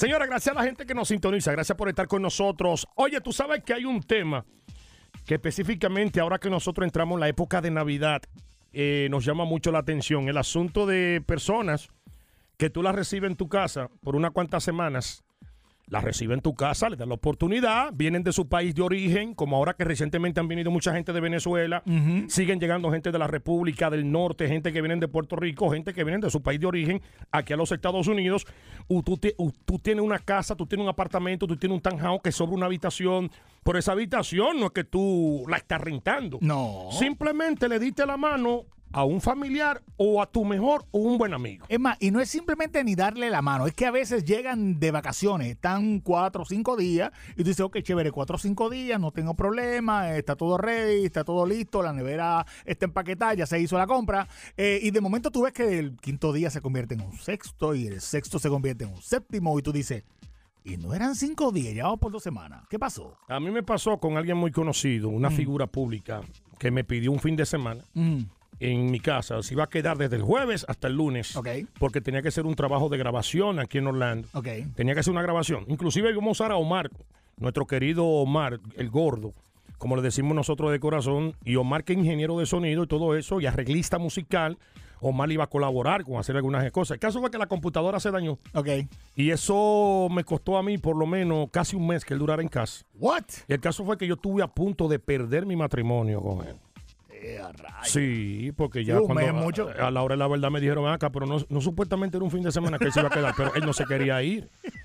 Señora, gracias a la gente que nos sintoniza. Gracias por estar con nosotros. Oye, tú sabes que hay un tema que específicamente ahora que nosotros entramos en la época de Navidad, eh, nos llama mucho la atención. El asunto de personas que tú las recibes en tu casa por unas cuantas semanas la recibe en tu casa, le dan la oportunidad, vienen de su país de origen, como ahora que recientemente han venido mucha gente de Venezuela, siguen llegando gente de la República del Norte, gente que vienen de Puerto Rico, gente que vienen de su país de origen aquí a los Estados Unidos. U, tú, te- u, tú tienes una casa, tú tienes un apartamento, tú tienes un townhouse que sobra una habitación. Por esa habitación no es que tú la estás rentando. No. Simplemente le diste la mano a un familiar o a tu mejor o un buen amigo. Es más, y no es simplemente ni darle la mano, es que a veces llegan de vacaciones, están cuatro o cinco días, y tú dices, ok, chévere, cuatro o cinco días, no tengo problema, está todo ready, está todo listo, la nevera está empaquetada, ya se hizo la compra, eh, y de momento tú ves que el quinto día se convierte en un sexto, y el sexto se convierte en un séptimo, y tú dices, y no eran cinco días, ya vamos por dos semanas, ¿qué pasó? A mí me pasó con alguien muy conocido, una figura pública, que me pidió un fin de semana Mm, en mi casa. Se iba a quedar desde el jueves hasta el lunes. Ok. Porque tenía que hacer un trabajo de grabación aquí en Orlando. ok. Tenía que hacer una grabación. Inclusive íbamos a usar a Omar, nuestro querido Omar, el gordo, como le decimos nosotros de corazón, y Omar que es ingeniero de sonido y todo eso, y arreglista musical. Omar iba a colaborar con hacer algunas cosas. El caso fue que la computadora se dañó. Ok. Y eso me costó a mí por lo menos casi un mes que él durara en casa. What? Y el caso fue que yo estuve a punto de perder mi matrimonio con él. Sí, porque ya cuando a- la hora de la verdad me dijeron acá, pero no, no supuestamente era un fin de semana que él se iba a quedar, pero él no se quería ir.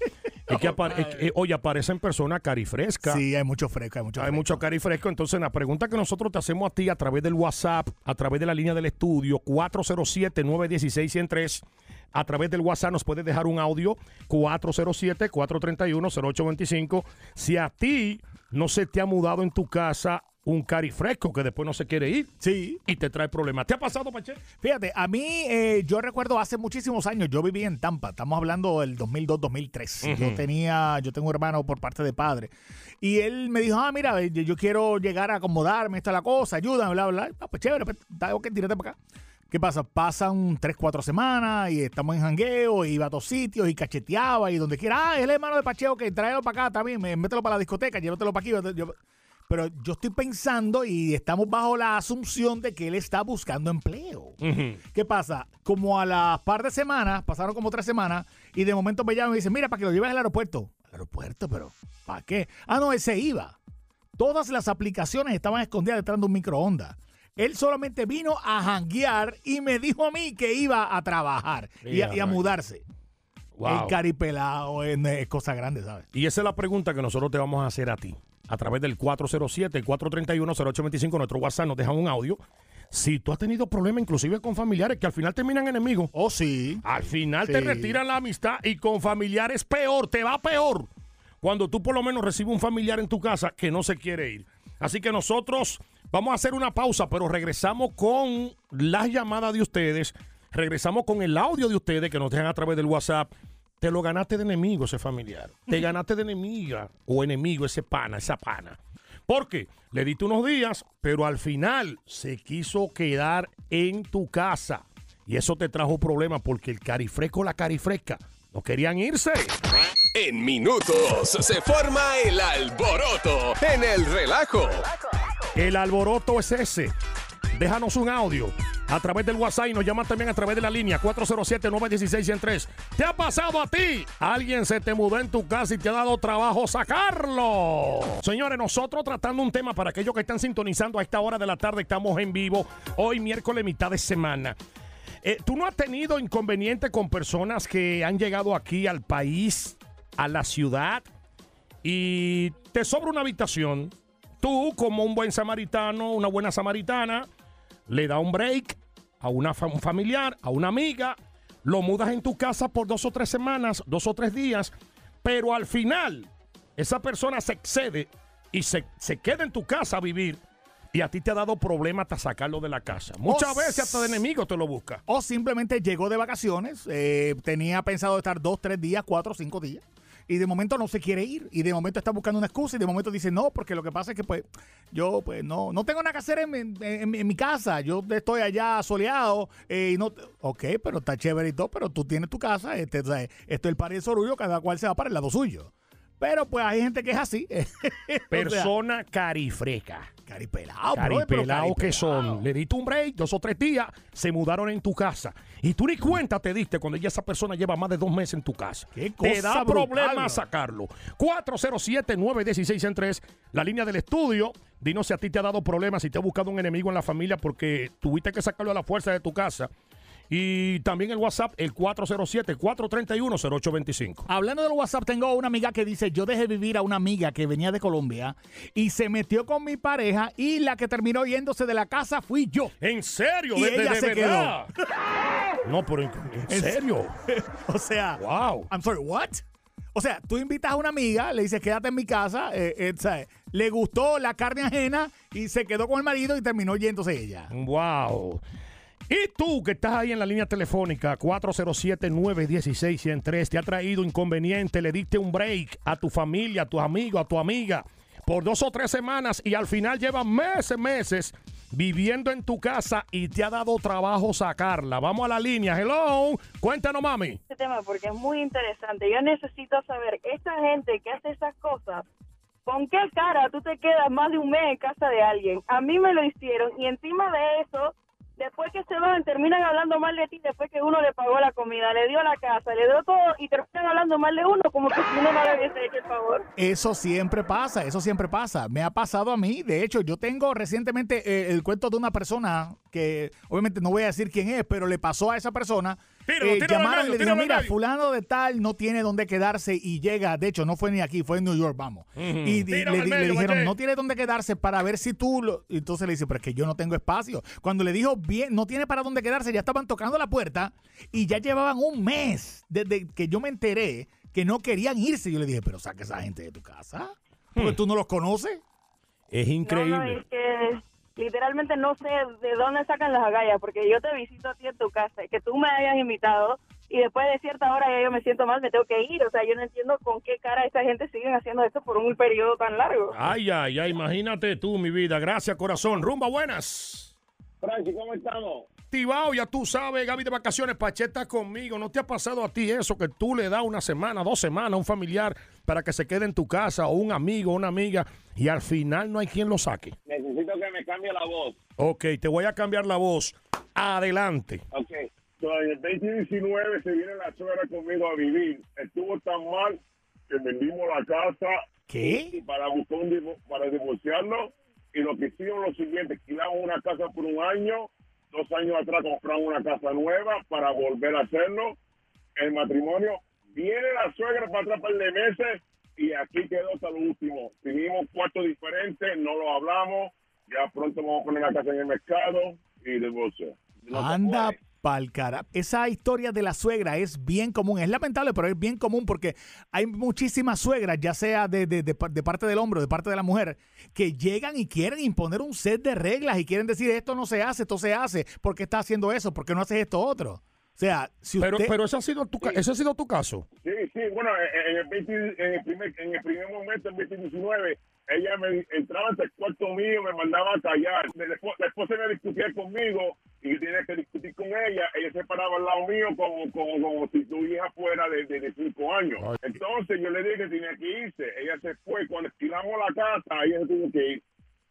Es que, apare- es que, oye, aparece en persona cari fresca. Sí, hay mucho fresco, hay mucho Hay fresco. mucho cari fresco. Entonces, la pregunta que nosotros te hacemos a ti a través del WhatsApp, a través de la línea del estudio, 407-916-103. A través del WhatsApp nos puedes dejar un audio, 407-431-0825. Si a ti no se te ha mudado en tu casa un cari fresco que después no se quiere ir Sí. y te trae problemas. ¿Te ha pasado, Pache? Fíjate, a mí, eh, yo recuerdo hace muchísimos años, yo viví en Tampa, estamos hablando del 2002-2003. Yo tenía, yo tengo un hermano por parte de padre. Y él me dijo, ah, mira, yo, yo quiero llegar a acomodarme, esta es la cosa, ayúdame, bla, bla. Ah, pues chévere, pues, ok, tírate para acá. ¿Qué pasa? Pasan tres, cuatro semanas y estamos en jangueo, y iba a todos sitios y cacheteaba y donde quiera. Ah, es el hermano de Pacheo, que tráelo para acá también, mételo para la discoteca, llévatelo para aquí. yo- pero yo estoy pensando y estamos bajo la asunción de que él está buscando empleo. ¿Qué pasa? Como a las par de semanas, pasaron como tres semanas, y de momento me llama y me dice, mira, para que lo lleves al aeropuerto. ¿Al aeropuerto? ¿Pero para qué? Ah, no, él se iba. Todas las aplicaciones estaban escondidas detrás de un microondas. Él solamente vino a janguear y me dijo a mí que iba a trabajar y a, y a Mira, mudarse. Wow. El caripelado es, es cosa grande, ¿sabes? Y esa es la pregunta que nosotros te vamos a hacer a ti. A través del 407-431-0825, nuestro WhatsApp nos dejan un audio. Si tú has tenido problemas inclusive con familiares que al final terminan enemigos, Oh, sí. al final te retiran la amistad y con familiares peor, te va peor. Cuando tú por lo menos recibes un familiar en tu casa que no se quiere ir. Así que nosotros vamos a hacer una pausa, pero regresamos con las llamadas de ustedes. Regresamos con el audio de ustedes que nos dejan a través del WhatsApp. Te lo ganaste de enemigo ese familiar. Te ganaste de enemiga o enemigo ese pana, esa pana. Porque le diste unos días, pero al final se quiso quedar en tu casa. Y eso te trajo problemas porque el carifresco, la carifresca, no querían irse. En minutos se forma el alboroto en el relajo. El alboroto es ese. Déjanos un audio a través del WhatsApp y nos llaman también a través de la línea 407-916-103. ¿Te ha pasado a ti? Alguien se te mudó en tu casa y te ha dado trabajo sacarlo. Señores, nosotros tratando un tema para aquellos que están sintonizando a esta hora de la tarde, estamos en vivo, hoy miércoles mitad de semana. Eh, ¿Tú no has tenido inconveniente con personas que han llegado aquí al país, a la ciudad, y te sobra una habitación? Tú, como un buen samaritano, una buena samaritana, le da un break a una fa- un familiar, a una amiga, lo mudas en tu casa por dos o tres semanas, dos o tres días, pero al final esa persona se excede y se, se queda en tu casa a vivir y a ti te ha dado problema hasta sacarlo de la casa. Muchas veces hasta de enemigo te lo busca. O simplemente llegó de vacaciones, eh, tenía pensado estar dos, tres días, cuatro, cinco días. Y de momento no se quiere ir y de momento está buscando una excusa y de momento dice no porque lo que pasa es que pues yo pues no no tengo nada que hacer en, mi- en- mi casa yo estoy allá soleado eh, y no ok pero está chévere y todo pero tú tienes tu casa este, esto es el par de sorullo cada cual se va para el lado suyo pero pues hay gente que es así Persona carifreca. caripelado Caripelados que caripelado. son. Le diste un break, dos o tres días, se mudaron en tu casa. Y tú ni cuenta te diste cuando ya esa persona lleva más de dos meses en tu casa. Qué te cosa da brutal, problema bro. sacarlo. 407-916-3, la línea del estudio. Dinos si a ti te ha dado problemas, si te ha buscado un enemigo en la familia porque tuviste que sacarlo a la fuerza de tu casa. Y también el WhatsApp, el 407-431-0825. Hablando del WhatsApp, tengo una amiga que dice, yo dejé vivir a una amiga que venía de Colombia y se metió con mi pareja y la que terminó yéndose de la casa fui yo. ¿En serio? Y ¿De, ella de se quedó. verdad? No, pero en, en serio. o sea, Wow. I'm sorry, what? O sea, tú invitas a una amiga, le dices, quédate en mi casa, eh, eh, ¿sabes? le gustó la carne ajena y se quedó con el marido y terminó yéndose ella. Wow. Y tú que estás ahí en la línea telefónica 407-916-103, te ha traído inconveniente, le diste un break a tu familia, a tus amigos, a tu amiga por dos o tres semanas y al final lleva meses, meses viviendo en tu casa y te ha dado trabajo sacarla. Vamos a la línea. Hello, cuéntanos, mami. este tema porque es muy interesante. Yo necesito saber, esta gente que hace esas cosas, ¿con qué cara tú te quedas más de un mes en casa de alguien? A mí me lo hicieron y encima de eso, después que se van, terminan hablando mal de ti después que uno le pagó la comida, le dio la casa, le dio todo y terminan hablando mal de uno como que si uno no le hubiese hecho el favor. Eso siempre pasa, eso siempre pasa. Me ha pasado a mí. De hecho, yo tengo recientemente eh, el cuento de una persona que, obviamente no voy a decir quién es, pero le pasó a esa persona. Al llamaron y le dijeron, mira, medio". fulano de tal no tiene dónde quedarse y llega, de hecho, no fue ni aquí, fue en New York, vamos. Y le, dijeron, no tiene dónde quedarse para ver si tú lo... y Entonces le dice, pero es que yo no tengo espacio. Cuando le dijo, bien, no tiene para dónde quedarse, ya estaban tocando la puerta y ya llevaban un mes desde que yo me enteré que no querían irse. Yo le dije, pero saca esa gente de tu casa. Porque Hmm. tú no los conoces. Es No, increíble. no, es que literalmente no sé de dónde sacan las agallas, porque yo te visito a ti en tu casa y que tú me hayas invitado y después de cierta hora ya yo me siento mal, me tengo que ir. O sea, yo no entiendo con qué cara esta gente sigue haciendo esto por un periodo tan largo. Ay, ay, ay, imagínate tú, mi vida. Gracias, corazón. Rumba, buenas. Frankie, ¿cómo estamos? Activado, ya tú sabes, Gaby de vacaciones, Pacheta conmigo. ¿No te ha pasado a ti eso que tú le das una semana, dos semanas a un familiar para que se quede en tu casa o un amigo o una amiga y al final no hay quien lo saque? Necesito que me cambie la voz. Ok, te voy a cambiar la voz. Adelante. Ok. So, en el 2019 se viene la suegra conmigo a vivir. Estuvo tan mal que vendimos la casa ¿Qué? para buscar un para divorciarlo y lo que hicimos lo siguiente, alquilamos una casa por un año, dos años atrás compramos una casa nueva para volver a hacerlo. El matrimonio, viene la suegra para atrás par de meses y aquí quedó hasta lo último. Tuvimos cuartos diferentes, no lo hablamos, ya pronto vamos a poner la casa en el mercado y divorcio. No Anda pa'l cara. Esa historia de la suegra es bien común. Es lamentable, pero es bien común porque hay muchísimas suegras, ya sea de, de- de par- de parte del hombre o de parte de la mujer, que llegan y quieren imponer un set de reglas y quieren decir esto no se hace, esto se hace. ¿Por qué está haciendo eso? ¿Por qué no haces esto otro? O sea, si Pero, usted... pero ese ha sido tu, ca- ese ha sido tu caso. Sí, sí, bueno, en en el, 20 en el, primer, en el primer momento, en 2019, ella me entraba hasta el cuarto mío, me mandaba a callar. Después, después se me discutía conmigo y tenía que discutir con ella. Ella se paraba al lado mío como, como, como si tu hija fuera de, de, de cinco años. Entonces yo le dije que tenía que irse. Ella se fue. Cuando esquilamos la casa, ella se tuvo que ir.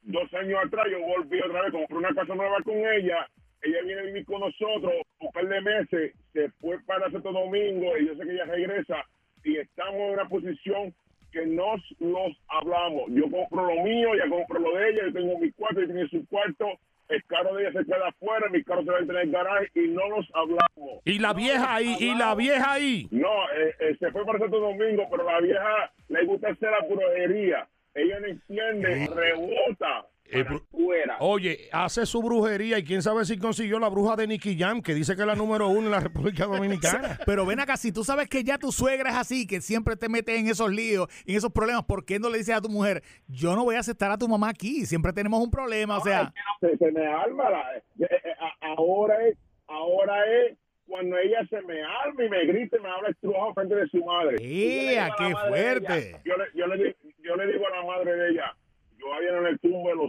Dos años atrás yo volví otra vez, compré una casa nueva con ella. Ella viene a vivir con nosotros un par de meses, se fue para Santo Domingo y yo sé que ella regresa y estamos en una posición que nos los hablamos. Yo compro lo mío, ella compro lo de ella, yo tengo mi cuarto, ella tiene su cuarto, el carro de ella se queda afuera, mi carro se va a entrar en el garaje y no nos hablamos. Y la vieja ahí, y la vieja ahí. No, eh, eh, se fue para Santo Domingo, pero la vieja le gusta hacer la brujería. Ella no entiende, rebota Eh, para bru- afuera. Oye, hace su brujería y quién sabe si consiguió la bruja de Nicky Jam, que dice que es la número uno en la República Dominicana. Pero ven acá, si tú sabes que ya tu suegra es así, que siempre te metes en esos líos, en esos problemas, ¿por qué no le dices a tu mujer, yo no voy a aceptar a tu mamá aquí? Siempre tenemos un problema, o sea... se, se me arma la, eh, eh, ahora es ahora es cuando ella se me arma y me grita y me habla estrujado frente de su madre. Y yo le digo ¡Ea, a la qué madre fuerte! ella, yo, le, yo, le, yo le digo a la madre de ella, yo a ella no le tumbo el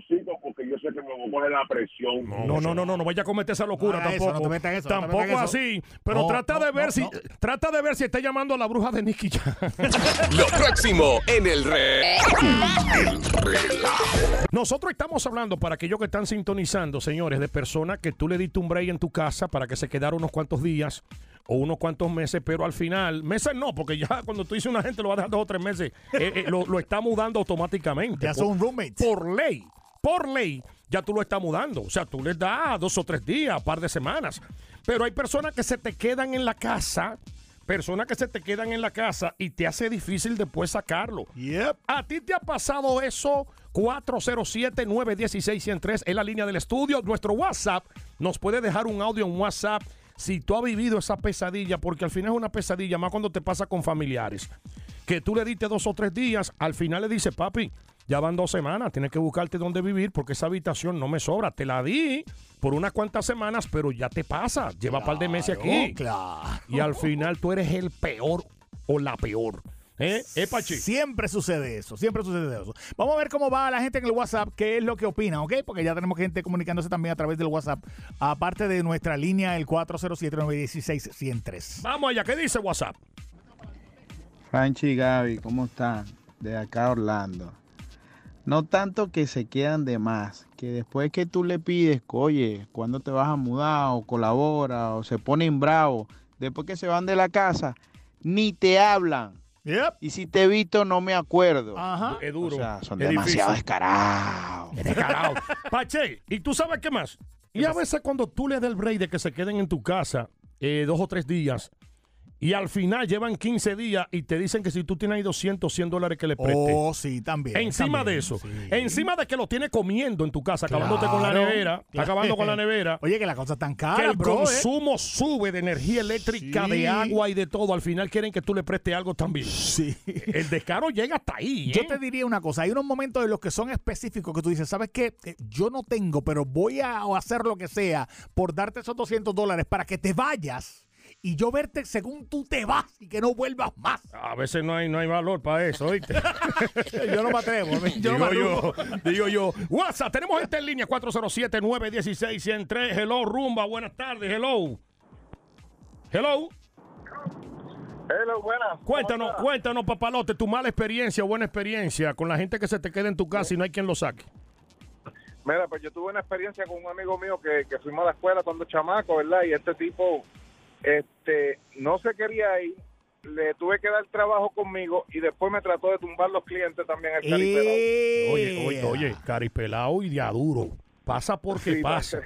que me voy a coger la presión. No, no, no, no, no vaya a cometer esa locura No eso, tampoco. no te metas en eso, no te tampoco metas en eso. así. Pero No, trata no, de ver no, si no. trata de ver si está llamando a la bruja de Nicky Jam. Lo próximo en el re... El relajo. Nosotros estamos hablando para aquellos que están sintonizando, señores, de personas que tú le diste un break en tu casa para que se quedara unos cuantos días o unos cuantos meses, pero al final, meses no, porque ya cuando tú dices una gente lo va a dejar dos o tres meses, eh, eh, lo, lo está mudando automáticamente. Ya Por- son roommates. Por ley, por ley, ya tú lo estás mudando. O sea, tú les das dos o tres días, par de semanas. Pero hay personas que se te quedan en la casa, personas que se te quedan en la casa y te hace difícil después sacarlo. Yep. ¿A ti te ha pasado eso? 407-916-103 es la línea del estudio. Nuestro WhatsApp nos puede dejar un audio en WhatsApp si tú has vivido esa pesadilla, porque al final es una pesadilla, más cuando te pasa con familiares. Que tú le diste dos o tres días, al final le dices, papi, ya van dos semanas, tienes que buscarte dónde vivir porque esa habitación no me sobra. Te la di por unas cuantas semanas, pero ya te pasa. Lleva un par de meses aquí. Claro. Y al final tú eres el peor o la peor. ¿Eh? ¿Eh, Pachi? Siempre sucede eso, siempre sucede eso. Vamos a ver cómo va la gente en el WhatsApp, qué es lo que opina, ¿ok? Porque ya tenemos gente comunicándose también a través del WhatsApp, aparte de nuestra línea, el 407-916-103. Vamos allá, ¿qué dice WhatsApp? Franchi y Gaby, ¿cómo están? De acá Orlando. No tanto que se quedan de más, que después que tú le pides, oye, ¿cuándo te vas a mudar? O colabora, o se ponen bravos, después que se van de la casa, ni te hablan. Yep. Y si te he visto, no me acuerdo. Ajá. Es duro. O sea, son es demasiado descarados. Descarado. Pache, ¿y tú sabes qué más? Y a veces cuando tú le das el break de que se queden en tu casa eh, dos o tres días y al final llevan 15 días y te dicen que si tú tienes ahí 200, 100 dólares que le prestes. Oh, sí, también. Encima también, de eso, sí. encima de que lo tienes comiendo en tu casa, acabándote con la nevera, está claro. acabando con la nevera. Oye, que la cosa es tan cara, que el bro, ¿eh? consumo sube de energía eléctrica, Sí. de agua y de todo. Al final quieren que tú le prestes algo también. Sí. El descaro llega hasta ahí. Yo ¿eh? te diría una cosa, hay unos momentos en los que son específicos que tú dices, ¿sabes qué? Eh, Yo no tengo, pero voy a hacer lo que sea por darte esos 200 dólares para que te vayas y yo verte según tú te vas y que no vuelvas más. A veces no hay, no hay valor para eso, ¿oíste? Yo no me atrevo. Yo no me digo atrevo. yo, digo yo. WhatsApp, tenemos gente en línea 407-916-103. Hello, Rumba, buenas tardes, hello. Hello. Hello, buenas. Cuéntanos, cuéntanos, papalote, tu mala experiencia o buena experiencia con la gente que se te queda en tu casa y no hay quien lo saque. Mira, pues yo tuve una experiencia con un amigo mío que, que fuimos a la escuela cuando chamaco, ¿verdad? Y este tipo este no se quería ir, le tuve que dar trabajo conmigo y después me trató de tumbar los clientes también el caripelado. Eh, Oye, oye, oye, caripelado y de duro. Pasa porque Sí, pasa.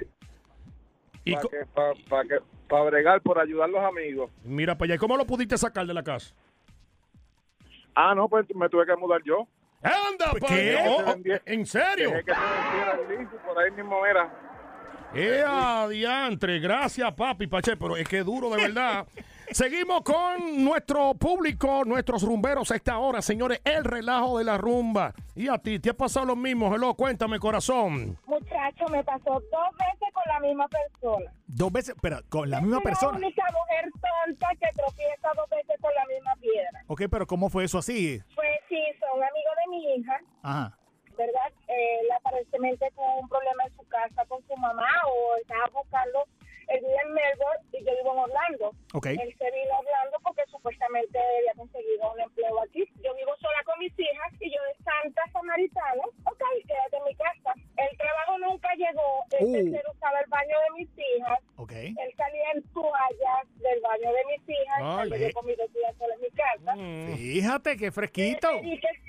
Para que, pa- pa que, pa bregar por ayudar a los amigos. mira para allá, ¿y cómo lo pudiste sacar de la casa? Ah, no, pues me tuve que mudar yo. Oh, oh, ¿En serio? Dejé que se vendiera el disco, por ahí mismo era. ¡Eh, adiantre! Gracias, papi Pache, pero es que duro, de verdad. Seguimos con nuestro público, nuestros rumberos a esta hora, señores. El relajo de la rumba. Y a ti, ¿te ha pasado lo mismo? Hello, cuéntame, corazón. Muchacho, me pasó dos veces con la misma persona. Dos veces, pero con la misma Es persona. La única mujer tonta que tropieza dos veces con la misma piedra. Ok, pero ¿cómo fue eso así? Pues sí, son amigos de mi hija, Ajá. ¿Verdad? Él aparentemente tuvo un problema en su casa con su mamá o estaba buscando. Él vive en Melbourne y yo vivo en Orlando. Ok. Él se vino hablando porque supuestamente había conseguido un empleo aquí. Yo vivo sola con mis hijas y yo de Santa Samaritana, ok, quédate en mi casa. El trabajo nunca llegó, el Uh. tercero usaba el baño de mis hijas, Ok. él salía en toallas del baño de mis hijas, Ay. cuando yo con mis dos hijas sola en mi casa. Mm. Fíjate qué fresquito. Dije, sí,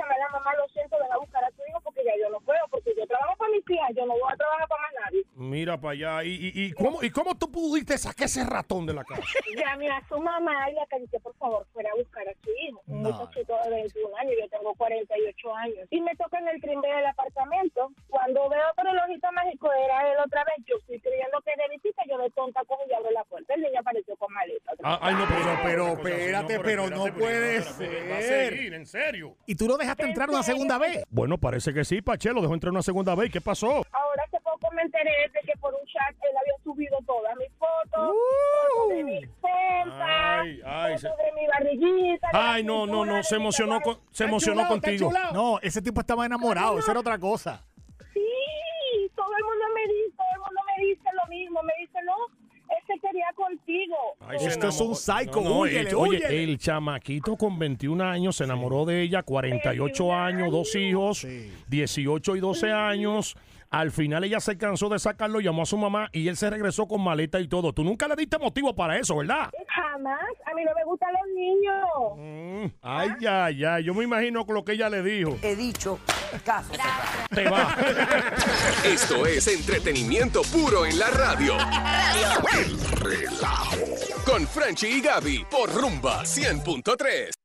llamé a mamá, lo siento, ven a buscar a tu hijo porque ya yo no puedo, porque yo trabajo para mis hijas, yo no voy a trabajar para más nadie. Mira para allá. ¿Y, y, y cómo, ¿Y cómo tú pudiste sacar ese ratón de la casa? Llamé a su mamá y le pedí que por favor fuera a buscar a su hijo, un No. muchachito de 21 años, yo tengo 48 años. Y me toca en el primer del apartamento. Cuando veo por el ojito mágico, era él otra vez. Yo estoy creyendo que de visita, yo de tonta cojo y abro la puerta. El niño apareció con maleta. Ah, ay, no, Pero, pero, pero, espérate, no, pero no puede espérate, va a ser. seguir, en serio. ¿Y tú lo dejaste entrar una segunda vez? Bueno, parece que sí, Pachelo dejó entrar una segunda vez. ¿Qué pasó? Ahora hace poco me enteré de que por un chat él había subido todas mis fotos, Uh. fotos de mi pompa, Ay, ay, fotos se- de mi barriguita. Ay, no, no, no, se emocionó, con- se emocionó contigo. No, ese tipo estaba enamorado, eso era otra cosa. Sí, todo el mundo me dice, todo el mundo me dice lo mismo, me dice, no, ese quería contigo. Ay, se Esto es un psycho, No, no, húyele, el- oye, húyele. el chamaquito con 21 años se enamoró de ella, 48 años, dos hijos, Sí. 18 y 12 años. Al final ella se cansó de sacarlo, llamó a su mamá y él se regresó con maleta y todo. Tú nunca le diste motivo para eso, ¿verdad? Jamás, a mí no me gustan los niños. Mm, Ay, ay, ay. Yo me imagino con lo que ella le dijo. He dicho, caso. Te va. Esto es entretenimiento puro en la radio. El relajo. Con Franchi y Gaby por Rumba 100.3.